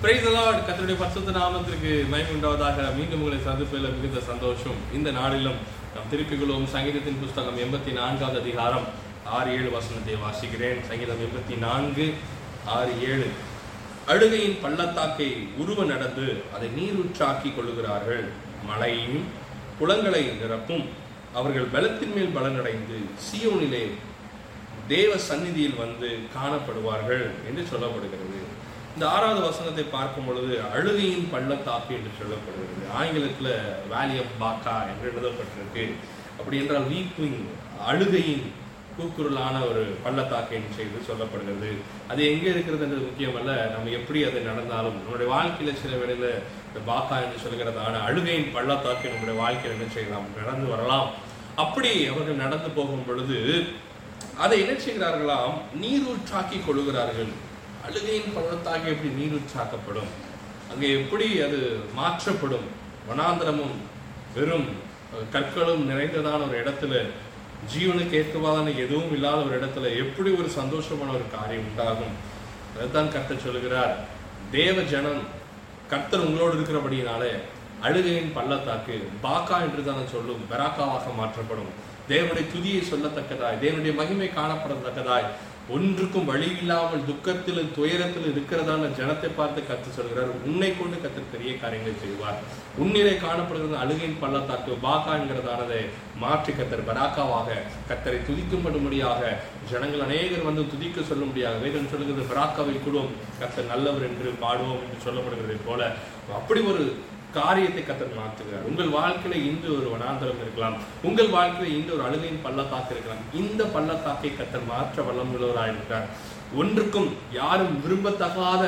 Price Lord கர்த்தருடைய பரிசுத்த நாமத்திற்கு மகிமை உண்டாவதாக மீண்டும் உங்களை சந்திப்பதில் மிகுந்த சந்தோஷம். இந்த நாளிலும் நாம் திருப்பிக் கொள்வோம். சங்கீதத்தின் புஸ்தகம் எண்பத்தி நான்காவது அதிகாரம் ஆறு ஏழு வசனத்தை வாசிக்கிறேன். சங்கீதம் எண்பத்தி நான்கு ஆறு ஏழு. அழுகையின் பள்ளத்தாக்கை உருவ நடந்து அதை நீரூற்றாக்கி கொள்ளுகிறார்கள். மழையும் குளங்களை நிரப்பும். அவர்கள் பலத்தின் மேல் பலனடைந்து சியோனிலே தேவ சந்நிதியில் வந்து காணப்படுவார்கள் என்று சொல்லப்படுகிறது. இந்த ஆறாவது வசனத்தை பார்க்கும் பொழுது அழுகையின் பள்ளத்தாக்கு என்று சொல்லப்படுகிறது. ஆங்கிலத்தில் வேலி ஆஃப் பாக்கா என்று எழுதப்பட்டிருக்கு. அப்படி என்றால் வீப்பிங் அழுகையின் கூக்குரலான ஒரு பள்ளத்தாக்கு என்று செய்து சொல்லப்படுகிறது. அது எங்கே இருக்கிறதுன்றது முக்கியமல்ல. நம்ம எப்படி அது நடந்தாலும் நம்முடைய வாழ்க்கையில் சில வேளையில் இந்த பாக்கா என்று சொல்கிறதான அழுகையின் பள்ளத்தாக்கு நம்முடைய வாழ்க்கையில் என்ன செய்யலாம்? நடந்து வரலாம். அப்படி அவர்கள் நடந்து போகும் பொழுது அதை என்ன செய்கிறார்களாம்? நீரூற்றாக்கி கொள்கிறார்கள் அழுகையின் பள்ளத்தாக்கி எப்படி நீரூற்றாக்கப்படும் அங்கே எப்படி அது மாற்றப்படும்? வனாந்திரமும் வெறும் கற்களும் நிறைந்ததான ஒரு இடத்துல ஜீவனுக்கு ஏற்கவாதான எதுவும் இல்லாத ஒரு இடத்துல எப்படி ஒரு சந்தோஷமான ஒரு காரியம் உண்டாகும்? அதைத்தான் கர்த்தர் சொல்லுகிறார். தேவ ஜனம் கர்த்தர் உங்களோடு இருக்கிறபடினாலே அழுகையின் பள்ளத்தாக்கு பாக்கா என்று தான் சொல்லும் பெராக்காவாக மாற்றப்படும். தேவனுடைய துதியை சொல்லத்தக்கதாய் தேவனுடைய மகிமை காணப்படத்தக்கதாய் ஒன்றுக்கும் வழி இல்லாமல் துக்கத்தில் துயரத்தில் இருக்கிறதான ஜனத்தை பார்த்து கத்து சொல்கிறார் உன்னை கொண்டு கத்தர் பெரிய காரியங்களை செய்வார். உன்னிலே காணப்படுகிறது அழுகையின் பள்ளத்தாக்கு. பாக்கா என்கிறதானதை மாற்றி கத்தர் பராக்காவாக கத்தரை துதிக்கும்படும்படியாக ஜனங்கள் அநேகர் வந்து துதிக்க சொல்லும்படியாக வேதம் சொல்லுகிறது. பராக்காவை கூடும். கத்தர் நல்லவர் என்று பாடுவோம் என்று சொல்லப்படுகிறதை போல. அப்படி ஒரு காரியத்தை கத்தர் மாற்றுகிறார். உங்கள் வாழ்க்கையில இன்று ஒரு வனாந்தரம் இருக்கலாம். உங்கள் வாழ்க்கையில இன்று ஒரு அழுகையின் பள்ளத்தாக்கு இருக்கலாம். இந்த பள்ளத்தாக்கை கத்தர் மாற்ற வல்லம் உள்ளவராயிருக்கிறார் ஒன்றுக்கும் யாரும் விரும்பத்தகாத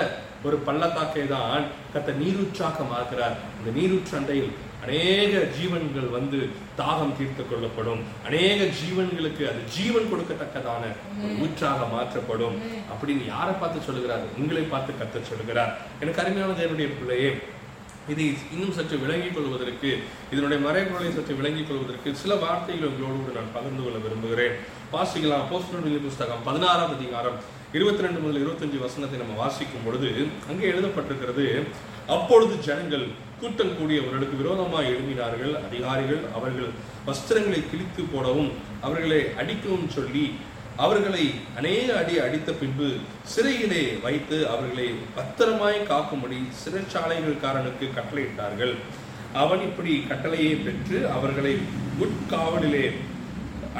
ஒரு பள்ளத்தாக்கை தான் கத்தர் நீரூற்றாக்க மாறுகிறார் இந்த நீரூற்றண்டையில் அநேக ஜீவன்கள் வந்து தாகம் தீர்த்து கொள்ளப்படும். அநேக ஜீவன்களுக்கு அது ஜீவன் கொடுக்கத்தக்கதான ஒரு ஊற்றாக மாற்றப்படும். அப்படின்னு யாரை பார்த்து சொல்லுகிறார்? உங்களை பார்த்து கத்தர் சொல்லுகிறார். எனக்கு அருமையான தேவனுடைய பிள்ளையே இதை இன்னும் சற்று விளங்கிக் கொள்வதற்கு இதனுடைய மறைபொருளை சற்று விளங்கிக் கொள்வதற்கு சில வார்த்தைகள் உங்களோடு கூட நான் பகிர்ந்து கொள்ள விரும்புகிறேன். வாசிக்கலாம். போஸ்டல் புஸ்தகம் பதினாறாம் அதிகாரம் இருபத்தி ரெண்டு முதல் இருபத்தஞ்சு வசனத்தை நம்ம வாசிக்கும் பொழுது அங்கே எழுதப்பட்டிருக்கிறது அப்பொழுது ஜனங்கள் கூட்டம் கூடியவர்களுக்கு விரோதமாக எழுப்பினார்கள் அதிகாரிகள் அவர்கள் வஸ்திரங்களை கிழித்து போடவும் அவர்களை அடிக்கவும் சொல்லி அவர்களை அநேக அடி அடித்த பின்பு சிறையிலே வைத்து அவர்களை பத்திரமாய் காக்கும்படி சிறைச்சாலைகள்காரனுக்கு கட்டளையிட்டார்கள். அவன் இப்படி கட்டளையை பெற்று அவர்களை உட்காவலிலே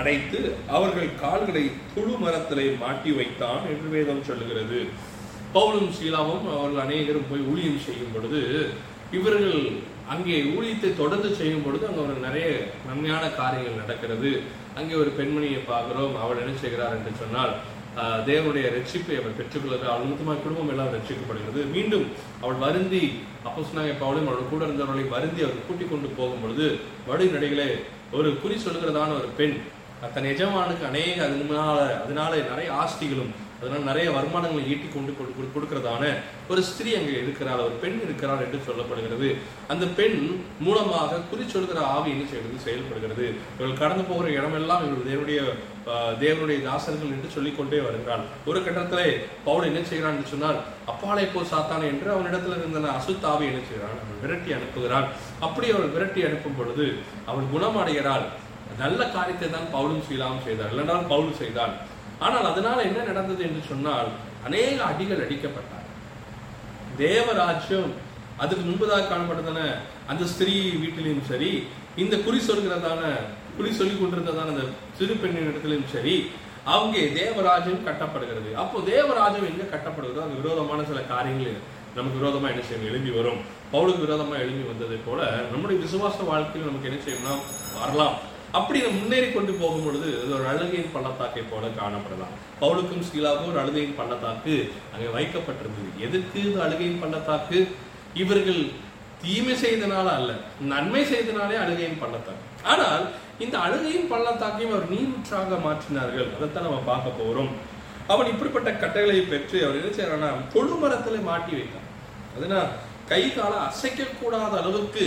அடைத்து அவர்கள் கால்களை துளு மரத்திலே மாட்டி வைத்தான் என்று வேதம் சொல்லுகிறது. பவுலும் சீலாவும் அவர்கள் அநேகரும் போய் ஊழியம் செய்யும் பொழுது இவர்கள் அங்கே ஊழியத்தை தொடர்ந்து செய்யும் பொழுது அங்கே ஒரு நிறைய நன்மையான காரியங்கள் நடக்கிறது. அங்கே ஒரு பெண்மணியை பார்க்குறோம் அவள் என்ன செய்கிறார் என்று சொன்னால் தேவனுடைய ரட்சிப்பை அவள் பெற்றுக்கொள்கிறார் அவள் நிமித்தமாக குடும்பம் எல்லாம் ரட்சிக்கப்படுகிறது. மீண்டும் அவள் வருந்தி அப்போ சொன்னாங்க பவுலும் அவள் கூட இருந்தவர்களை வருந்தி அவர் கூட்டிக் கொண்டு போகும் பொழுது வழிநடைகளே ஒரு குறி சொல்கிறதான ஒரு பெண் தன் எஜமானுக்கு அநேக அதனால அதனால நிறைய ஆஸ்திகளும் அதனால நிறைய வருமானங்களை ஈட்டி கொண்டு கொடு- கொடுக்கறதான கொடுக்கிறதான ஒரு ஸ்திரீ அங்கே இருக்கிறாள் ஒரு பெண் இருக்கிறாள் என்று சொல்லப்படுகிறது. அந்த பெண் மூலமாக குறி சொல்கிற ஆவி என்ன செய்கிறது? செயல்படுகிறது. இவர்கள் கடந்து போகிற இடமெல்லாம் இவர்கள் தேவனுடைய தேவனுடைய தாசர்கள் என்று சொல்லிக்கொண்டே வருகிறாள். ஒரு கட்டத்திலே பவுல் என்ன செய்கிறான் என்று சொன்னால் அப்பாலை போ சாத்தானே என்று அவனிடத்தில் இருந்த அசுத்தாவி என்ன செய்கிறான்? அவன் விரட்டி அனுப்புகிறான். அப்படி அவள் விரட்டி அனுப்பும் பொழுது அவள் குணமடைகிறாள். நல்ல காரியத்தை தான் பவுலும் சீலாவும் செய்தார். இல்லைனால் பவுல் செய்தான். ஆனால் அதனால என்ன நடந்தது என்று சொன்னால் அநேக அடிகள் அடிக்கப்பட்டார். தேவராஜ்யம் அதுக்கு முன்பதாக காணப்பட்டதான அந்த ஸ்திரீ வீட்டிலையும் சரி இந்த குறி சொல்கிறதான குறி சொல்லி கொண்டிருந்ததான அந்த சிறு பெண்ணின் இடத்திலும் சரி அவங்க தேவராஜ்யம் கட்டப்படுகிறது. அப்போ தேவராஜ்யம் எங்க கட்டப்படுகிறதோ அந்த விரோதமான சில காரியங்கள் நமக்கு விரோதமா என்ன செய்யணும் எழும்பி வரும். பவுலுக்கு விரோதமா எழும்பி வந்ததை போல நம்முடைய விசுவாச வாழ்க்கையில் நமக்கு என்ன செய்யணும்னா வரலாம். அப்படி முன்னேறி கொண்டு போகும் பொழுது அது ஒரு அழுகையின் பள்ளத்தாக்கை போல காணப்படலாம். பவுலுக்கும் சீலாவுக்கும் ஒரு அழுகையின் பள்ளத்தாக்கு அங்கே வைக்கப்பட்டிருந்தது. எதுக்கு இது அழுகையின் பள்ளத்தாக்கு? இவர்கள் தீமை செய்தனால அல்ல நன்மை செய்தனாலே அழுகையின் பள்ளத்தாக்கு. ஆனால் இந்த அழுகையின் பள்ளத்தாக்கையும் அவர் நீரூற்றாக மாற்றினார்கள். அதைத்தான் நம்ம பார்க்க போறோம். அவன் இப்படிப்பட்ட கட்டைகளை பெற்று அவர் என்ன செய்யறான்னா தொழு மரத்துல மாட்டி வைத்தான். அதுனா கை கால அசைக்க கூடாத அளவுக்கு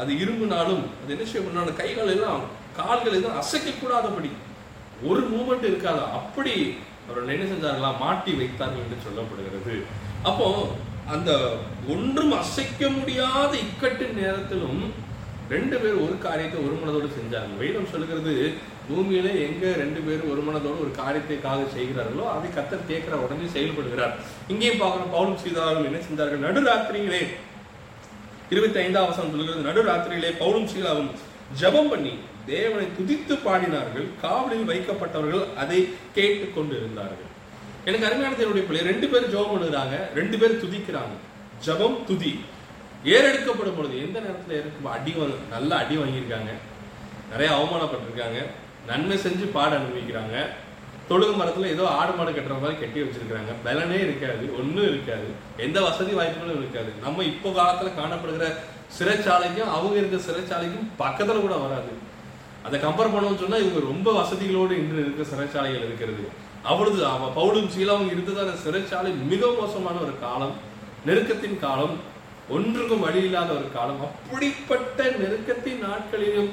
அது இரும்புனாலும் அது என்ன செய்ய பண்ணாலும் கை எல்லாம் கால்கள் எதுவும் அசைக்கக்கூடாதபடி. ஒரு மூமெண்ட் இருக்காது. அப்படி அவர்கள் என்ன செஞ்சார்களா? மாட்டி வைத்தார்கள் என்று சொல்லப்படுகிறது. அப்போ அந்த ஒன்றும் அசைக்க முடியாத இக்கட்டு நேரத்திலும் ரெண்டு பேர் ஒரு காரியத்தை ஒரு மனதோடு செஞ்சாங்க வேதம் சொல்லுகிறது பூமியில எங்க ரெண்டு பேரும் ஒரு மனதோடு ஒரு காரியத்தைக்காக செய்கிறார்களோ அதை கத்தர் கேட்கிற உடனே செயல்படுகிறார். இங்கேயும் பார்க்கணும் பவுலும் சீதாவும் என்ன செஞ்சார்கள்? நடுராத்திரிகளே இருபத்தி ஐந்தாம் வசனம் சொல்கிறது நடுராத்திரியிலே பவுலும் சீதாவும் ஜெபம் பண்ணி தேவனை துதித்து பாடினார்கள் காவலில் வைக்கப்பட்டவர்கள் அதை கேட்டு கொண்டு இருந்தார்கள் எனக்கு அருமையான தேவனுடைய பிள்ளை ரெண்டு பேரும் ஜெபம் பண்ணுறாங்க ரெண்டு பேரும் துதிக்கிறாங்க. ஜெபம் துதி. ஏறெடுக்கப்படும் பொழுது எந்த நேரத்தில் இருக்கும் அடி வாங்க நல்ல அடி வாங்கியிருக்காங்க. நிறைய அவமானப்பட்டிருக்காங்க. நன்மை செஞ்சு பாட அனுபவிக்கிறாங்க. தொழுகு மரத்தில் ஏதோ ஆடு மாடு கட்டுற மாதிரி கட்டி வச்சிருக்கிறாங்க. பலனே இருக்காது ஒன்றும் இருக்காது. எந்த வசதி வாய்ப்புகளும் இருக்காது. நம்ம இப்போ காலத்தில் காணப்படுகிற சிறைச்சாலைக்கும் அவங்க இருந்த சிறைச்சாலைக்கும் பக்கத்தில் கூட வராது. அதை கம்பேர் பண்ணோம்னு சொன்னா இவங்க ரொம்ப வசதிகளோடு இன்று இருக்க சிறைச்சாலைகள் இருக்கிறது. அவளது அவ பவுலும் சீலாவும் இருந்ததான சிறைச்சாலை மிக மோசமான ஒரு காலம் நெருக்கத்தின் காலம் ஒன்றுக்கும் வழி இல்லாத ஒரு காலம். அப்படிப்பட்ட நெருக்கத்தின் நாட்களிலும்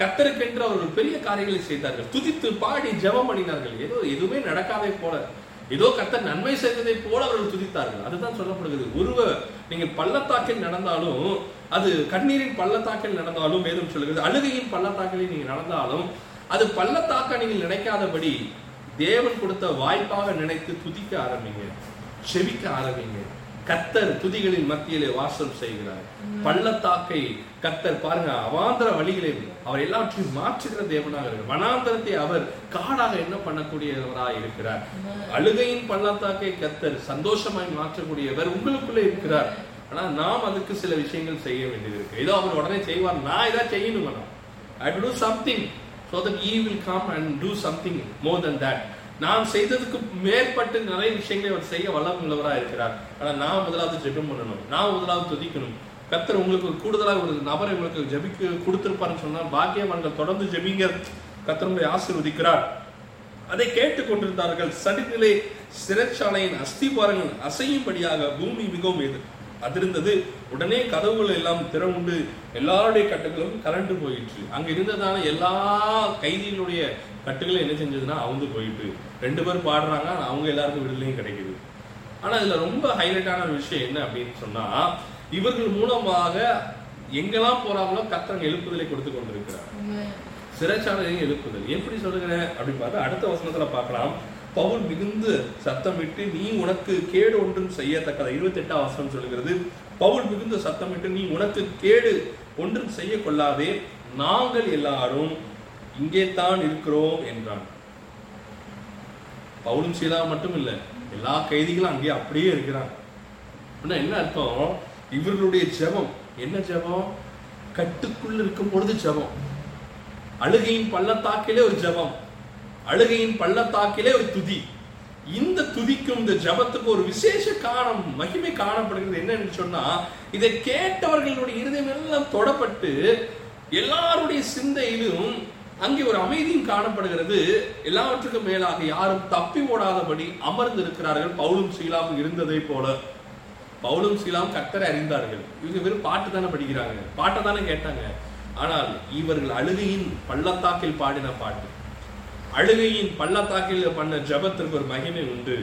கத்தருக்கென்று அவர்கள் பெரிய காரியங்களை செய்தார்கள். துதித்து பாடி ஜபம் பண்ணினார்கள். ஏதோ எதுவுமே நடக்காதே போல. ஏதோ கத்தர் நன்மை செய்ததை போல அவர்கள் துதித்தார்கள். அதுதான் சொல்லப்படுகிறது. உருவ நீங்க பள்ளத்தாக்கில் நடந்தாலும் அது கண்ணீரின் பள்ளத்தாக்கில் நடந்தாலும் வேதம் சொல்லுகிறது. அழுகையின் பள்ளத்தாக்கில் நீங்க நடந்தாலும் அது பள்ளத்தாக்க நீங்கள் நினைக்காதபடி தேவன் கொடுத்த வாய்ப்பாக நினைத்து துதிக்க ஆரம்பிங்க. செவிக்க ஆரம்பிங்க. கத்தர் துதிகளின் மத்தியிலே வாசம் செய்கிறார். பள்ளத்தாக்கை கத்தர் பாருங்க அவாந்தர வழிகளை அவர் எல்லாவற்றையும் மாற்றுகிற தேவனாக இருக்கிறார். வனாந்தரத்தை அவர் காடாக என்ன பண்ணக்கூடியவராக இருக்கிறார். அழுகையின் பள்ளத்தாக்கை கத்தர் சந்தோஷமாய் மாற்றக்கூடியவர் உங்களுக்குள்ளே இருக்கிறார். ஆனா நாம் அதுக்கு சில விஷயங்கள் செய்ய வேண்டியது இருக்கு. ஏதோ அவர் உடனே செய்வார். நான் ஏதாவது செய்யணும் I do something so that he will come and do something more then that நாம் செய்ததுக்கு மேற்பட்டு நிறைய விஷயங்களை அவர் செய்ய வல்லம் உள்ளவராக இருக்கிறார். ஆனால் நான் முதலாவது ஜெபம் பண்ணணும். நான் முதலாவது துதிக்கணும். கத்தர் உங்களுக்கு ஒரு கூடுதலாக ஒரு நபரை உங்களுக்கு ஜபிக்கு கொடுத்துருப்பாருன்னு சொன்னால் பாக்கியவான்கள் தொடர்ந்து ஜெபிங்க. கத்தருடைய ஆசிர்வதிக்கிறார். அதை கேட்டுக் கொண்டிருந்தார்கள். சடிநிலை சிறைச்சாலையின் அஸ்திபாரங்கள் அசையும்படியாக பூமி மிகவும் எது அதிர்ந்தது. உடனே கதவுகள் எல்லாம் திறவுண்டு எல்லாருடைய கட்டுகளும் கலண்டு போயிற்று. அங்க இருந்ததான எல்லா கைதிகளுடைய கட்டுகளை என்ன செஞ்சதுன்னா அவுந்து போயிட்டு ரெண்டு பேர் பாடுறாங்க ஆனால் அவங்க எல்லாருக்கும் விடுதலையும் கிடைக்குது. ஆனால் இதில் ரொம்ப ஹைலைட்டான ஒரு விஷயம் என்ன அப்படின்னு சொன்னால் இவர்கள் மூலமாக எங்கெல்லாம் போறாங்களோ கத்தரங்க எழுப்புதலை கொடுத்து கொண்டிருக்கிறார். சிறைச்சாலையும் எழுப்புதல். எப்படி சொல்லுகிறேன்? அப்படின்னு பார்த்தா அடுத்த வசனத்துல பார்க்கலாம். பவுல் மிகுந்து சத்தமிட்டு நீ உனக்கு கேடு ஒன்றும் செய்யத்தக்கதா? இருபத்தி எட்டாம் வசனம் சொல்லுகிறது. பவுல் மிகுந்த சத்தமிட்டு நீ உனக்கு கேடு ஒன்றும் செய்ய கொள்ளாதே. நாங்கள் எல்லாரும் இங்கே தான் இருக்கிறோம் என்றான். பவுலும் சீலா மட்டும் இல்லை எல்லா கைதிகளும் அங்கேயே அப்படியே இருக்கிறாங்க. அப்படின்னா என்ன அர்த்தம்? இவர்களுடைய ஜெபம். என்ன ஜெபம்? கட்டுக்குள் இருக்கும் பொழுது ஜெபம். அழுகையின் பள்ளத்தாக்கிலே ஒரு ஜெபம். அழுகையின் பள்ளத்தாக்கிலே ஒரு துதி. இந்த துதிக்கும் இந்த ஜபத்துக்கு ஒரு விசேஷ காரணம் மகிமை காணப்படுகிறது என்னன்னு சொன்னா இதை கேட்டவர்களுடைய இருதயம் எல்லாம் தொடப்பட்டு எல்லாருடைய சிந்தையிலும் அங்கே ஒரு அமைதியும் காணப்படுகிறது. எல்லாவற்றுக்கும் மேலாக யாரும் தப்பி ஓடாதபடி அமர்ந்து இருக்கிறார்கள் பவுலும் சீலாவும் இருந்ததை போல. பவுலும் சீலாம் கத்தரை அறிந்தார்கள். இவங்க வெறும் பாட்டு தானே படிக்கிறாங்க. பாட்டை தானே கேட்டாங்க. ஆனால் இவர்கள் அழுகையின் பள்ளத்தாக்கில் பாடின பாட்டு. அழுகையின் பள்ளத்தாக்கில் பண்ண ஜபத்திற்கு ஒரு மகிமை உண்டு.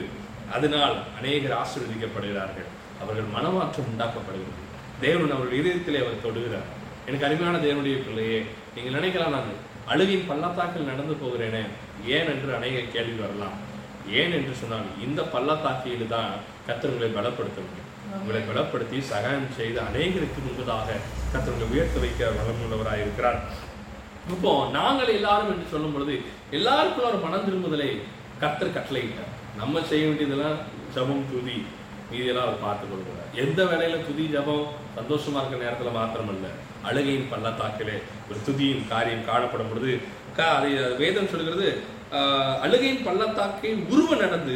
அதனால் அநேகர் ஆசீர்வதிக்கப்படுகிறார்கள். அவர்கள் மனமாற்றம் உண்டாக்கப்படுகிறது. தேவன் அவர்கள் இதயத்திலே அவர் தொடுகிறார். எனக்கு அருமையான தேவனுடைய பிள்ளையே நீங்கள் நினைக்கலாம் நான் அழுவின் பள்ளத்தாக்கில் நடந்து போகிறேனே ஏன் என்று அநேக கேள்வி வரலாம். ஏன் என்று சொன்னால் இந்த பள்ளத்தாக்கியில் தான் கத்தர்களை பலப்படுத்த முடியும். உங்களை பலப்படுத்தி சகாயம் செய்து அநேகருக்கு முன்பதாக கத்தர்களை உயர்த்த வைக்க வளமுள்ளவராக இருக்கிறார். இப்போ நாங்கள் எல்லாரும் என்று சொல்லும் பொழுது எல்லாருக்குள்ள ஒரு மனம் திரும்புதலை கத்தர் கட்டளையிட்டார். நம்ம செய்ய வேண்டியதெல்லாம் ஜபம் துதி மீதியெல்லாம் அவர் பார்த்து கொள்கிறார். எந்த வேலையில துதி ஜபம் சந்தோஷமா இருக்கிற நேரத்துல மாத்திரமல்ல. அழுகையின் பள்ளத்தாக்கிலே ஒரு துதியின் காரியம் காணப்படும் பொழுது கா அதை வேதம் சொல்கிறது ஆஹ், அழுகையின் பள்ளத்தாக்கை உருவ நடந்து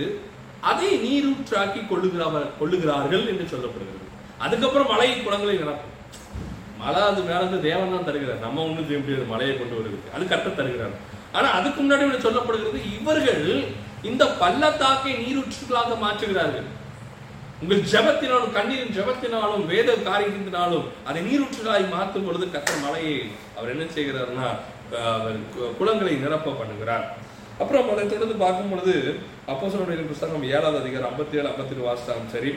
அதை நீரூற்றாக்கி கொள்ளுகிறவர் கொள்ளுகிறார்கள் என்று சொல்லப்படுகிறது. அதுக்கப்புறம் மலையை குளங்களை நடக்கும். மழை அது மேல இருந்து தேவன் தான் தருகிறார். நம்ம ஒன்றும் செய்ய முடியாது. மலையை கொண்டு வருகிறது அது கட்ட தருகிறார். ஆனா அதுக்கு முன்னாடி சொல்லப்படுகிறது இவர்கள் இந்த பள்ளத்தாக்கை நீரூற்றுகளாக மாற்றுகிறார்கள். உங்கள் ஜெபத்தினாலும் கண்ணீரின் ஜெபத்தினாலும் வேத காரியத்தினாலும் அதை நீரூற்றுகளாய் மாற்றும் பொழுது கத்தர் மலையை அவர் என்ன செய்கிறார்னா அவர் கு- குளங்களை நிரப்ப பண்ணுகிறார். அப்புறம் அதை தொடர்ந்து பார்க்கும் பொழுது அப்போஸ்தலர்களுடைய புஸ்தகம் ஏழாவது அதிகாரம் ஐம்பத்தி ஏழு ஐம்பத்தி ஏழு வாசித்தாலும் சரி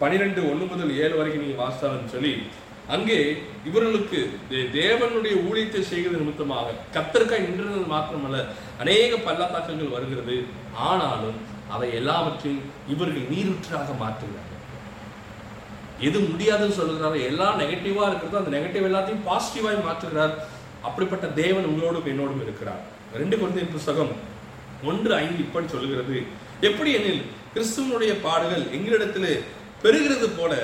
பனிரெண்டு ஒன்று முதல் ஏழு வரைக்கும் நீங்கள் வாசித்தாலும் சொல்லி அங்கே இவர்களுக்கு தே- தேவனுடைய ஊழியத்தை செய்கிறது நிமித்தமாக கத்தருக்காய் நின்றது மாத்திரமல்ல அநேக பள்ளத்தாக்கங்கள் வருகிறது. ஆனாலும் அவை எல்லாவற்றையும் இவர்கள் நீருற்றாக மாற்றுகிறார்கள். எது முடியாதுன்னு சொல்லுகிறாரோ எல்லாம் நெகட்டிவாக இருக்கிறதோ அந்த நெகட்டிவ் எல்லாத்தையும் பாசிட்டிவாக மாற்றுகிறார். அப்படிப்பட்ட தேவன் உங்களோடும் என்னோடும் இருக்கிறார். ரெண்டு குழந்தையின் புஸ்தகம் ஒன்று ஐந்து இப்படி சொல்லுகிறது. எப்படி எனில் கிறிஸ்துவனுடைய பாடுகள் எங்களிடத்தில் பெருகிறது போல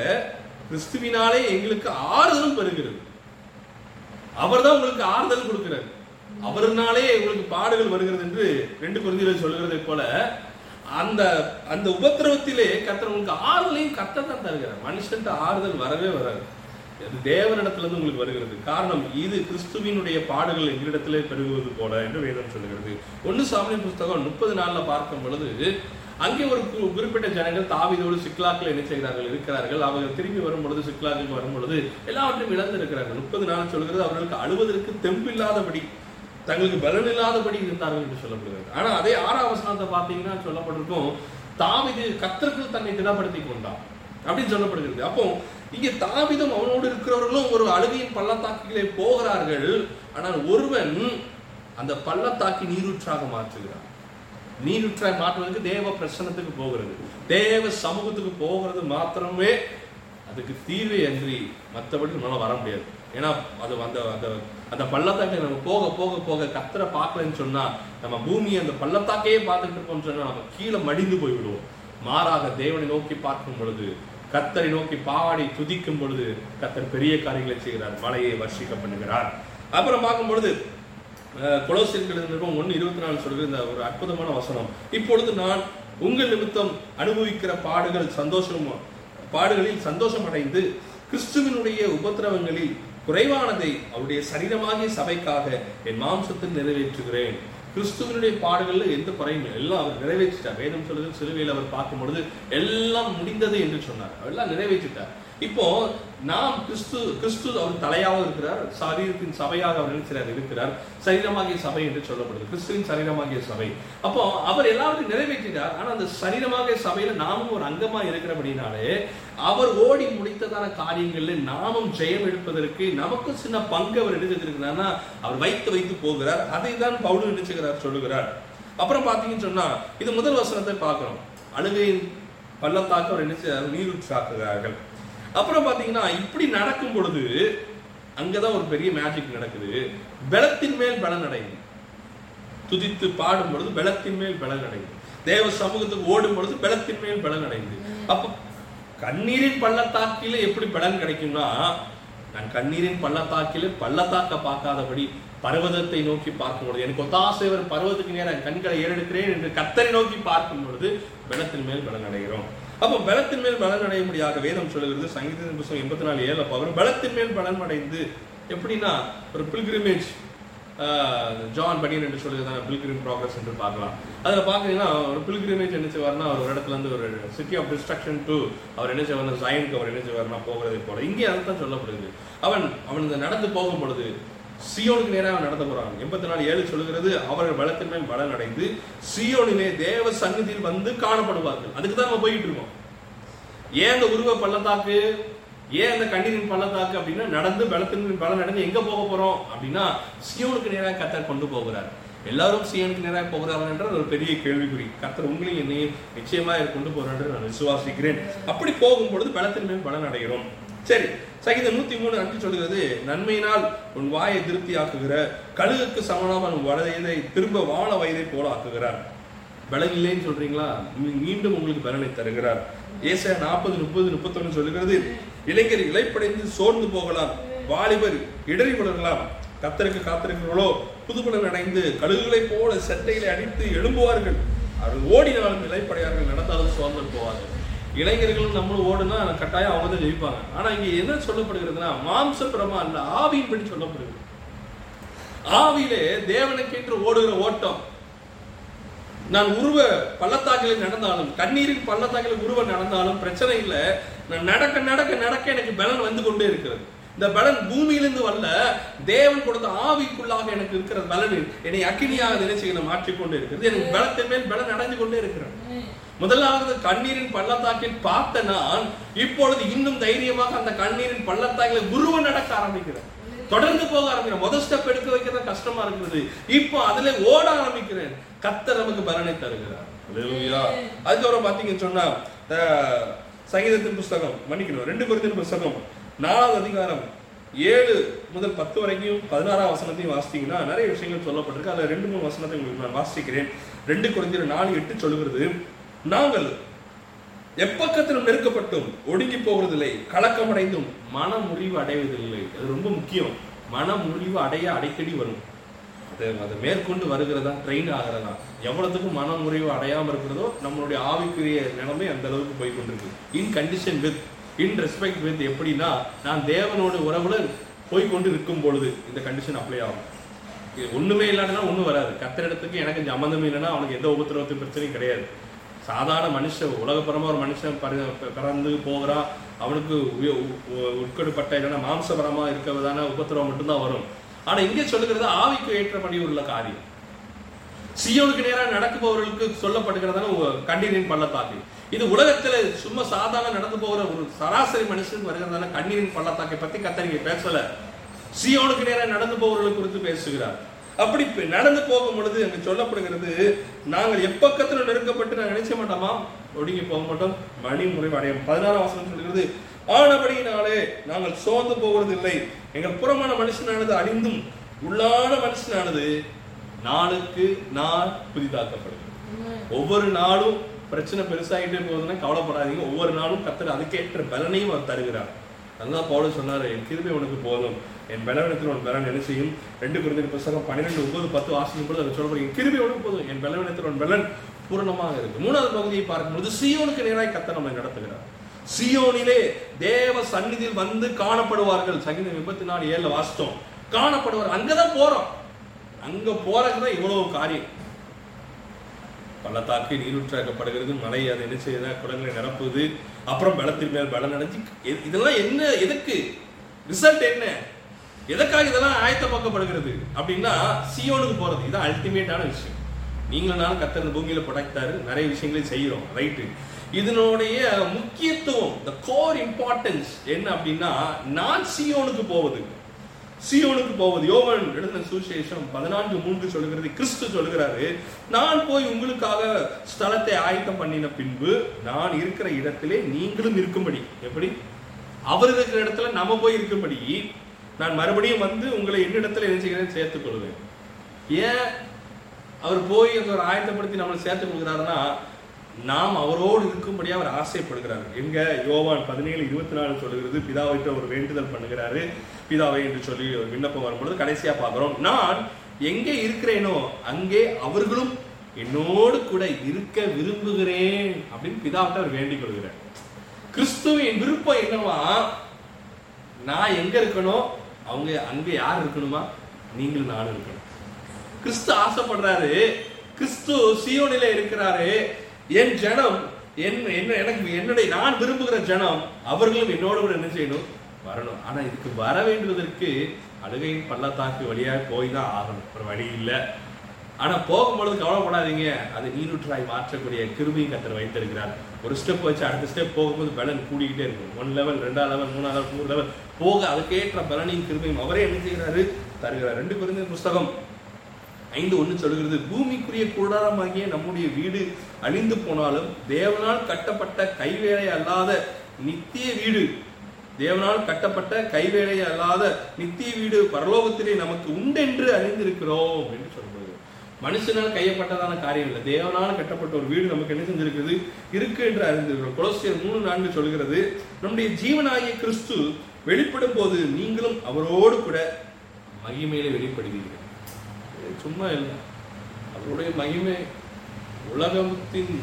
கிறிஸ்துவினாலே எங்களுக்கு ஆறுதலும் பெறுகிறது. அவர்தான் உங்களுக்கு ஆறுதல் கொடுக்கிறார். அவர்னாலே உங்களுக்கு பாடுகள் வருகிறது என்று ரெண்டு குழந்தைகள் சொல்கிறதை போல அந்த அந்த உபத்திரவத்திலே கத்தர் உங்களுக்கு ஆறுதலையும் கத்த தான் தருகிறார். மனுஷன்ட்ட ஆறுதல் வரவே வராது. அது தேவனிடத்திலிருந்து உங்களுக்கு வருகிறது. காரணம் இது கிறிஸ்துவினுடைய பாடுகள் எங்களிடத்திலே பெருகுவது போல என்று வேதம் சொல்லுகிறது. ஒன்னு சாமி புஸ்தகம் முப்பது நாளில் பார்க்கும் பொழுது அங்கே ஒரு குறிப்பிட்ட ஜனங்கள் தாவிதோடு சிக்லாக்கள் என்ன செய்கிறார்கள்? இருக்கிறார்கள். அவர்கள் திரும்பி வரும் பொழுது வரும்பொழுது வரும் பொழுது எல்லாவற்றையும் இழந்திருக்கிறார்கள். முப்பது நாள் சொல்கிறது அவர்களுக்கு அழுவதற்கு தெம்பில்லாதபடி தங்களுக்கு பலன் இல்லாதபடி இருந்தார்கள் என்று சொல்லப்படுகிறது. ஆனால் அதே ஆறாம் வசனத்தை பார்த்தீங்கன்னா சொல்லப்பட்டிருக்கும் தாவீது கத்திற்குள் தன்னை திடப்படுத்தி கொண்டான் அப்படின்னு சொல்லப்படுகிறது. அப்போ இங்கே தாவிதம் அவனோடு இருக்கிறவர்களும் ஒரு அழுகையின் பள்ளத்தாக்கிலே போகிறார்கள். ஆனால் ஒருவன் அந்த பள்ளத்தாக்கி நீரூற்றாக மாற்றுகிறான். நீரூற்றாக மாற்றுவதற்கு தேவ பிரசனத்துக்கு போகிறது. தேவ சமூகத்துக்கு போகிறது மாத்திரமே அதுக்கு தீர்வே அன்றி மற்றபடி நம்மளால் வர முடியாது. ஏன்னா அது அந்த அந்த அந்த பள்ளத்தாக்கை நம்ம போக போக போக கத்தரை பார்க்கலன்னு சொன்னால் நம்ம பூமியை அந்த பள்ளத்தாக்கையே பார்த்துட்டு இருப்போம்னு சொன்னால் நம்ம கீழே மடிந்து போய்விடுவோம். மாறாக தேவனை நோக்கி பார்க்கும் பொழுது கத்தரை நோக்கி பாவாடி துதிக்கும் பொழுது கத்தர் பெரிய காரியங்களை செய்கிறார். மலையை வர்ஷிக்க பண்ணுகிறார். அப்புறம் பார்க்கும் பொழுது குலோசியர்கள் ஒன்று இருபத்தி நாலு சொல்கிற இந்த ஒரு அற்புதமான வசனம். இப்பொழுது நான் உங்கள் நிமித்தம் அனுபவிக்கிற பாடுகள் சந்தோஷமும் பாடுகளில் சந்தோஷம் அடைந்து கிறிஸ்துவினுடைய உபத்திரவங்களில் குறைவானதை அவருடைய சரீரமாகிய சபைக்காக என் மாம்சத்தில் நிறைவேற்றுகிறேன். கிறிஸ்துவனுடைய பாடுகளில் எந்த குறையும் இல்லை. எல்லாம் அவர் நிறைவேற்றிட்டார். வேதம் சொல்லுது சிலுவையில் அவர் பார்க்கும் பொழுது எல்லாம் முடிந்தது என்று சொன்னார். எல்லாம் நிறைவேற்றிட்டார். இப்போ நாம் கிறிஸ்து கிறிஸ்து அவர் தலையாக இருக்கிறார் சரீரத்தின் சபையாக அவர் நினைக்கிறார் இருக்கிறார். சரீரமாகிய சபை என்று சொல்லப்படுது. கிறிஸ்துவின் சரீரமாகிய சபை. அப்போ அவர் எல்லாவற்றையும் நிறைவேற்றிட்டார். ஆனா அந்த சரீரமாகிய சபையில நாமும் ஒரு அங்கமா இருக்கிறபடினாலே அவர் ஓடி முடித்ததான காரியங்களில் நாமும் ஜெயம் எடுப்பதற்கு நமக்கும் சின்ன பங்கு அவர் என்ன செஞ்சிருக்கிறார்னா அவர் வைத்து வைத்து போகிறார். அதை தான் பவுல் நினைச்சுக்கிறார் சொல்லுகிறார். அப்புறம் பாத்தீங்கன்னு சொன்னா இது முதல் வசனத்தை பார்க்கிறோம். அழுகையின் பள்ளத்தாக்கு அவர் என்ன செய்றார் நீரூற்றாக்குகிறார்கள். அப்புறம் பாத்தீங்கன்னா இப்படி நடக்கும் பொழுது அங்கதான் ஒரு பெரிய மேஜிக் நடக்குது. பலத்தின் மேல் பலன் அடையுது துதித்து பாடும் பொழுது பலத்தின் மேல் பலன் அடையுது தேவ சமூகத்துக்கு ஓடும் பொழுது பலத்தின் மேல் பலன் அடையுது. அப்ப கண்ணீரின் பள்ளத்தாக்கில எப்படி பலன் கிடைக்கும்னா நான் கண்ணீரின் பள்ளத்தாக்கில பள்ளத்தாக்க பார்க்காதபடி பர்வதத்தை நோக்கி பார்க்கும் பொழுது எனக்கு ஒத்தாசை வரும் பர்வதத்துக்கு நேரம் கண்களை ஏறெடுக்கிறேன் என்று கத்தரை நோக்கி பார்க்கும் பொழுது பலத்தின் மேல் பலன் அடைகிறோம். அப்போ பலத்தின் மேல் பலன் அடையும்படியாக வேதம் சொல்லுகிறது சங்கீதத்தின் புத்தகம் எண்பத்தி நாலு ஏழு பவரும் பலத்தின் மேல் பலன் அடைந்து எப்படின்னா ஒரு பில்கிரிமேஜ் ஜான் பனியன் என்று சொல்லியிருந்தாங்க பில்கிரிம் ப்ராக்ரஸ் என்று பார்க்கலாம். அதில் பார்க்குறீங்கன்னா ஒரு பில்கிரிமேஜ் என்ன செய்வார்னா ஒரு இடத்துல இருந்து ஒரு சிட்டி ஆஃப் டிஸ்ட்ரக்ஷன் டு அவர் என்ன செய்வார்னா ஜாயின்க்கு அவர் என்ன செய்வார்னா போகிறதை போல. இங்கே அதுதான் சொல்லப்படுது. அவன் அவன் இந்த நடந்து போகும் பொழுது சியோனுக்கு நேராக அவன் நடந்து போகிறான் எண்பத்தி நாலு ஏழு சொல்லுகிறது அவர்கள் பலத்தின் மேல் பலன் அடைந்து சியோனிலே தேவ சந்நிதியில் வந்து காணப்படுவார்கள். அதுக்கு தான் நம்ம போயிட்டு இருக்கோம். ஏன் அந்த உருவ பள்ளத்தாக்கு? ஏன் அந்த கண்ணீரின் பள்ளத்தாக்கு அப்படின்னா நடந்து பலத்தின் பலன் அடைந்து எங்க போக போறோம் அப்படின்னா சியோனுக்கு நேராக கத்தர் கொண்டு போகிறார். எல்லாரும் சியோனுக்கு நேராக போகிறார்கள் என்ற ஒரு பெரிய கேள்விக்குறி. கத்தர் உங்களையும் என்னையும் நிச்சயமா கொண்டு போறார் என்று நான் விசுவாசிக்கிறேன். அப்படி போகும் பொழுது பலத்தின் மேல் பலன் அடைகிறோம். சரி சங்கீதம் நூத்தி மூணு அஞ்சு சொல்கிறது நன்மையினால் உன் வாயை திருப்தி ஆக்குகிற கழுகுக்கு சமனாக உன் வலதை திரும்ப வாழ வயதை போல ஆக்குகிறார் பலன் இல்லைன்னு சொல்றீங்களா? மீ- மீண்டும் உங்களுக்கு பலனை தருகிறார். ஏசாயா நாற்பது முப்பது முப்பத்தொன்னு சொல்லுகிறது இளைஞர் இலைப்படைந்து சோர்ந்து போகலாம் வாலிபர் இடறி விடலாம் கத்தருக்கு காத்திருக்கிறவர்களோ புதுப்புடன் அடைந்து கழுகுகளைப் போல செட்டைகளை அடித்து எழும்புவார்கள். அவர்கள் ஓடினாலும் இலைப்படையார்கள் நடந்தாலும் சோர்ந்து போவார்கள். இளைஞர்களும் நம்மளும் ஓடுனா கட்டாயம் அவங்க தான் ஜெயிப்பாங்க. ஆனா இங்க என்ன சொல்லப்படுகிறதுனா மாம்சபுரமா அல்ல ஆவியின்படி சொல்லப்படுகிறது. ஆவியிலே தேவனுக்கென்று ஓடுகிற ஓட்டம். நான் உருவ பள்ளத்தாக்கில் நடந்தாலும் கண்ணீரின் பள்ளத்தாக்கில் உருவ நடந்தாலும் பிரச்சனை இல்லை. நான் நடக்க நடக்க நடக்க எனக்கு பலன் வந்து கொண்டே இருக்கிறது. இந்த பலன் பூமியிலிருந்து வரல தேவன் கொடுத்த ஆவிக்குள்ளாக எனக்கு இருக்கிற பலன் என்னை அக்கினியாக நினைச்சு மாற்றிக்கொண்டே இருக்கிறது. எனக்கு பலத்தின் மேல் பலன் அடைஞ்சு கொண்டே இருக்கிறேன் முதலாவது கண்ணீரின் பள்ளத்தாக்கில் பார்த்த நான் இப்பொழுது இன்னும் தைரியமாக அந்த கண்ணீரின் பள்ளத்தாக்கில் குருவ நடக்க ஆரம்பிக்கிறேன். தொடர்ந்து போக ஆரம்பிக்கிறேன். முதல் ஸ்டெப் எடுக்க வைக்கிறது கஷ்டமா இருக்குது. இப்போ அதுல ஓட ஆரம்பிக்கிறேன். கத்தர் நமக்கு பலனை தருகிறார். அதுக்கப்புறம் பாத்தீங்கன்னு சொன்னா சங்கீதத்தின் புஸ்தகம் மன்னிக்கணும் ரெண்டு குருந்தின் புஸ்தகம் நாலாவது அதிகாரம் ஏழு முதல் பத்து வரைக்கும் பதினாறாம் வசனத்தையும் வாசித்தீங்கன்னா நிறைய விஷயங்கள் சொல்லப்பட்டிருக்கு. அதுல ரெண்டு மூணு வசனத்தை உங்களுக்கு நான் வாசிக்கிறேன். ரெண்டு குறைந்த நாலு எட்டு சொல்லுகிறது நாங்கள் எப்பக்கத்திலும் நெருக்கப்பட்டும் ஒடுங்கி போவதில்லை கலக்கமடைந்தும் மன முறிவு அடைவதில்லை. அது ரொம்ப முக்கியம். மன முறிவு அடைய அடிக்கடி வரும். அது அதை மேற்கொண்டு வருகிறதா ட்ரெயின் ஆகிறதா எவ்வளவுக்கு மன முறிவு அடையாமல் இருக்கிறதோ நம்மளுடைய ஆவிக்குரிய நிலைமை அந்த அளவுக்கு போய் கொண்டிருக்கு. In condition with in respect with எப்படின்னா நான் தேவனோட உறவுல போய் கொண்டு இருக்கும் பொழுது இந்த கண்டிஷன் அப்ளை ஆகும். இது ஒண்ணுமே இல்லாட்டனா ஒன்றும் வராது. கத்திரிடத்துக்கு எனக்கு சம்மந்தம் இல்லைன்னா அவனுக்கு எந்த உபத்திரவத்து பிரச்சனையும் கிடையாது. சாதாரண மனுஷன் உலகப்பரமா ஒரு மனுஷன் பரி- பிறந்து போகிறான் அவனுக்கு உட்கடுப்பட்ட உ- இல்லைன்னா மாம்சபரமா இருக்கிறதான உபத்திரவம் மட்டும்தான் வரும். ஆனா இங்கே சொல்லுகிறது ஆவிக்கு ஏற்றபடி உள்ள காரியம். சியோனுக்கு நேராக நடக்குபவர்களுக்கு சொல்லப்படுகிறதான கண்ணீரின் பள்ளத்தாக்கு. இது உலகத்துல சும்மா சாதாரண நடந்து போகிற ஒரு சராசரி மனுஷன் வருகிறதான கண்ணீரின் பள்ளத்தாக்கை பத்தி கத்தரிங்க பேசல. சியோனுக்கு நேராக நடந்து போவர்களுக்கு குறித்து பேசுகிறார். அப்படி நடந்து போகும் பொழுது அங்க சொல்லப்படுகிறது நாங்கள் எப்பக்கத்தில் நெருக்கப்பட்டு நான் நினைச்ச மாட்டோமா? ஒடுங்கி போக மாட்டோம். மணி முறைவு அடையும் பதினாறாம் வசனம் சொல்கிறது ஆனபடியினாலே நாங்கள் சோர்ந்து போவதில்லை. எங்கள் புறமான மனுஷனானது அழிந்தும் உள்ளான மனுஷனானது நாளுக்கு நாள் புதிதாக்கப்படுது ஒவ்வொரு நாளும் பிரச்சனை பெருசாகிட்டே போகுதுன்னா கவலைப்படாதீங்க. ஒவ்வொரு நாளும் கத்தர் அதுக்கேற்ற பலனையும் அவர் தருகிறார். அதுதான் பவுல சொன்னாரு என் கிருபை உனக்கு போதும். என் பலவீனத்தில் உன் பலன் என்ன செய்யும்? ரெண்டு குருந்தின் புத்தகம் பன்னிரெண்டு ஒன்பது பத்து வாசிக்கும் பொழுது அதை சொல்றாரு என் போதும் என் பலவீனத்தில் உன் பலன் பூரணமாக இருக்கு. மூணாவது பகுதியை பார்க்கும்போது சியோனுக்கு நேராய் கத்த நம்மை நடத்துகிறார். சியோனிலே தேவ சந்நிதியில் வந்து காணப்படுவார்கள். சங்கீதம் விபத்து நாலு ஏழுல வாசித்தோம். காணப்படுவார். அங்கதான் போறோம். அங்க போறதுதான் இவ்வளவு காரியம். பள்ளத்தாக்கு நீரூற்றாக்கப்படுகிறது. மழை அதை என்ன செய்யுது? குளங்களை நிரப்புது. அப்புறம் பலத்தின் மேல் பலம் அடைஞ்சு இதெல்லாம் என்ன எதுக்கு? ரிசல்ட் என்ன? எதற்காக இதெல்லாம் ஆயத்தமாக்கப்படுகிறது அப்படின்னா சியோனுக்கு போறது. இது அல்டிமேட்டான விஷயம். நீங்களும் நானும் கத்தர் பூமியில படைத்தாரு நிறைய விஷயங்களை செய்யறோம் ரைட்டு இதனுடைய முக்கியத்துவம் த கோர் இம்பார்ட்டன்ஸ் என்ன அப்படின்னா நான் சியோனுக்கு போவது. சியோனுக்கு போவது. யோவன் எழுதின சுசேஷம் பதினான்கு மூன்று சொல்லுகிறது. கிறிஸ்து சொல்லுகிறாரு நான் போய் உங்களுக்காக ஸ்தலத்தை ஆயத்தம் பண்ணின பின்பு நான் இருக்கிற இடத்திலே நீங்களும் இருக்கும்படி. எப்படி? அவர் இருக்கிற இடத்துல நம்ம போய் இருக்கும்படி. நான் மறுபடியும் வந்து உங்களை என்னிடத்தில் என்ன செய்கிறேன்? சேர்த்துக் கொள்வேன். ஏன் அவர் போய் அந்த ஒரு ஆயத்தப்படுத்தி நம்மளை சேர்த்துக் கொள்கிறாருன்னா நாம் அவரோடு இருக்கும்படி அவர் ஆசைப்படுகிறார். எங்க யோவான் பதினேழு இருபத்தி நாலு சொல்லுகிறது பிதாவிட்ட ஒரு வேண்டுதல் பண்ணுகிறாரு பிதாவை என்று சொல்லி ஒரு விண்ணப்பம் வரும்பொழுது கடைசியா பார்க்கிறோம். நான் எங்கே இருக்கிறேனோ அங்கே அவர்களும் என்னோடு கூட இருக்க விரும்புகிறேன் அப்படின்னு பிதாவிட்ட அவர் வேண்டிக் கொள்கிறார். கிறிஸ்துவின் விருப்பம் என்னவா நான் எங்க இருக்கணும் அவங்க அங்கே யார் இருக்கணுமா? நீங்களும் நானும் இருக்கணும். கிறிஸ்து ஆசைப்படுறாரு. கிறிஸ்து சியோனில இருக்கிறாரு. என் ஜனம் என் என்ன எனக்கு என்னுடைய நான் விரும்புகிற ஜனம் அவர்களும் என்னோட கூட என்ன செய்யணும்? வரணும். ஆனா இதுக்கு வர வேண்டுவதற்கு அழுகையின் பள்ளத்தாக்கு வழியாக போய் தான் ஆகணும். ஒரு வழி இல்லை. ஆனா போகும்பொழுது கவலைப்படாதீங்க. அது நீரூற்றாய் மாற்றக்கூடிய கிருமியும் கத்தர் வைத்திருக்கிறார். ஒரு ஸ்டெப் வச்சு அடுத்த ஸ்டெப் போகும்போது பலன் கூடிக்கிட்டே இருக்கும். ஒன் லெவல் ரெண்டாம் லெவல் மூணாம் லெவல் மூணு லெவல் போக அதுக்கேற்ற பலனையும் கிருமியும் அவரே என்ன செய்கிறாரு? தருகிறார். ரெண்டு குறைந்த புஸ்தகம் ஐந்து ஒன்று சொல்கிறது பூமிக்குரிய கூடாரமாகிய நம்முடைய வீடு அழிந்து போனாலும் தேவனால் கட்டப்பட்ட கைவேலை அல்லாத நித்திய வீடு தேவனால் கட்டப்பட்ட கைவேலை அல்லாத நித்திய வீடு பரலோகத்திலே நமக்கு உண்டென்று அறிந்திருக்கிறோம் என்று சொல்றது மனுஷனால் கையப்பட்டதான காரியம் இல்லை. தேவனால் கட்டப்பட்ட ஒரு வீடு நமக்கு என்ன செஞ்சிருக்கிறது? இருக்கு என்று அறிந்திருக்கிறோம். கொலோசியர் மூணு நான்கு சொல்கிறது நம்முடைய ஜீவனாகிய கிறிஸ்து வெளிப்படும் போது நீங்களும் அவரோடு கூட மகிமையில வெளிப்படுவீர்கள். சும்மா இல்லை. அவருடைய மகிமை உலகத்தின்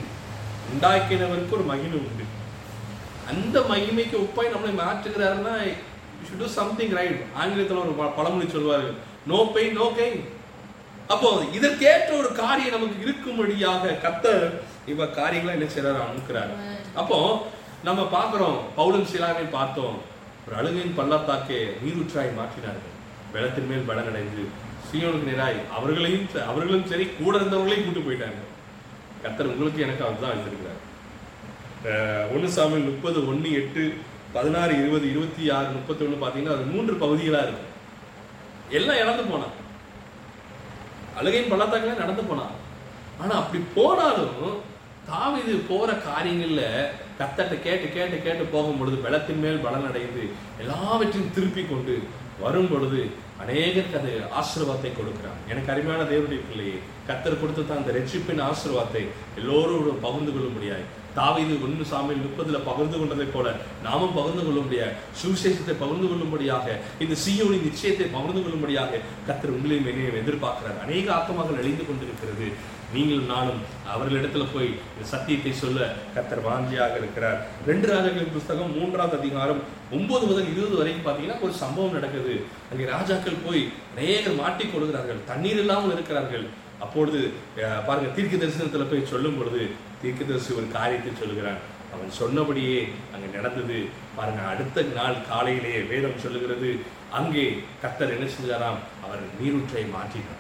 உண்டாக்கினவருக்கு ஒரு மகிமை உண்டு. அந்த மகிமைக்கு ஒப்பாய் நம்மளை மாற்றுகிறாருன்னா ஷுட் டூ சம்திங் ரைட் ஆங்கிலத்தில் ஒரு பழமொழி சொல்வார்கள் நோ பெயின் நோ கெயின் அப்போ இதற்கேற்ற ஒரு காரியம் நமக்கு இருக்கும்படியாக கத்தர் இவ காரியங்களை என்ன செய்யறாரு அனுக்கிறாரு அப்போ நம்ம பார்க்குறோம் பவுலும் சிலாவை பார்த்தோம். ஒரு அழுகையின் பள்ளத்தாக்கே நீரூற்றாய் மாற்றினார்கள். வெள்ளத்தின் மேல் பலனடைந்து சீயோனுக்கு நேராய் அவர்களையும் அவர்களும் சரி கூட இருந்தவர்களையும் கூட்டு போயிட்டாங்க கத்தர் உங்களுக்கு எனக்கு அதுதான் வச்சிருக்கிறார் ஒன்று சாமியில் முப்பது ஒன்று எட்டு பதினாறு இருபது இருபத்தி ஆறு முப்பத்தி ஒன்று பார்த்தீங்கன்னா அது மூன்று பகுதிகளாக இருக்கு எல்லாம் இழந்து போனான். அழுகையும் பள்ளத்தாக்கல நடந்து போனான் ஆனா அப்படி போனாலும் தாவீது போற காரியங்கள்ல கத்தட்ட கேட்டு கேட்டு கேட்டு போகும் பொழுது பலத்தின் மேல் பலன் அடைந்து எல்லாவற்றையும் திருப்பி கொண்டு வரும் பொழுது அநேகருக்கு அது ஆசீர்வாதத்தை கொடுக்கிறான் எனக்கு அருமையான தேவனுடைய பிள்ளையே கத்தர் கொடுத்த அந்த ரட்சிப்பின் ஆசிர்வாதத்தை எல்லோரோடும் பகிர்ந்து கொள்ள முடியாது தாவீது ஒன்று சாமியில் முப்பதுல பகிர்ந்து கொண்டதைப் போல நாமும் பகிர்ந்து கொள்ளும்படியாக சுவிசேஷத்தை பகிர்ந்து கொள்ளும்படியாக இந்த சீயோனின் நிச்சயத்தை பகிர்ந்து கொள்ளும்படியாக கத்தர் உங்களையும் என்னையும் எதிர்பார்க்கிறார். அநேக ஆக்கமாக அழிந்து கொண்டிருக்கிறது. நீங்களும் நானும் அவர்களிடத்துல போய் இந்த சத்தியத்தை சொல்ல கத்தர் வாஞ்சியாக இருக்கிறார். ரெண்டு ராஜாக்களின் புஸ்தகம் மூன்றாவது அதிகாரம் ஒன்பது முதல் இருபது வரைக்கும் பார்த்தீங்கன்னா ஒரு சம்பவம் நடக்குது. அங்கே ராஜாக்கள் போய் அநேகர் மாட்டிக் கொள்கிறார்கள். தண்ணீர் இல்லாமல் இருக்கிறார்கள். அப்பொழுது பாருங்க தீர்க்க தரிசனத்தில் போய் சொல்லும் பொழுது தீர்க்கதரிசி ஒரு காரியத்தை சொல்லுகிறான். அவன் சொன்னபடியே அங்கே நடந்தது. பாருங்க அடுத்த நாள் காலையிலேயே வேதம் சொல்லுகிறது. அங்கே கத்தர் என்ன செஞ்சாராம்? அவர் நீரூற்றை மாற்றினார்.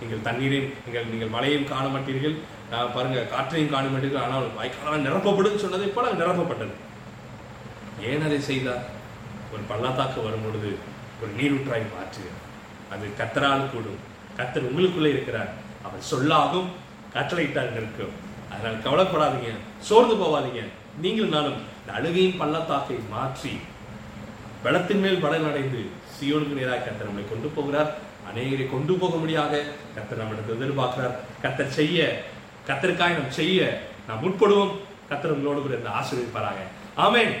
நீங்கள் தண்ணீரை நீங்கள் நீங்கள் மழையும் காண மாட்டீர்கள் நான் பாருங்க காற்றையும் காண மாட்டீர்கள் ஆனால் வாய்க்காலால் நிரப்பப்படுன்னு சொன்னதை போல நிரப்பப்பட்டது. ஏன் அதை செய்தார்? ஒரு பள்ளத்தாக்கு வரும் பொழுது ஒரு நீரூற்றாய் மாற்றுகிறார் அது கத்தரால் கூடும். கத்தர் உங்களுக்குள்ளே இருக்கிறார். அவர் சொல்லாகும் கட்டளையிட்டார் இருக்கும் அதனால் கவலைப்படாதீங்க சோர்ந்து போகாதீங்க நீங்களும் நானும் இந்த அழுகையின் பள்ளத்தாக்கை மாற்றி பலத்தின் மேல் பலன் அடைந்து சியோனுக்கு நேராக கத்த நம்மளை கொண்டு போகிறார். அநேகரை கொண்டு போக முடியாத கத்தர் நம்மளுக்கு எதிர்பார்க்கிறார். கத்த செய்ய கத்தருக்காய் நாம் செய்ய நாம் முற்படுவோம். கத்தர் உங்களோடு கூட இந்த ஆசீர்வதிப்பாராக. ஆமேன்.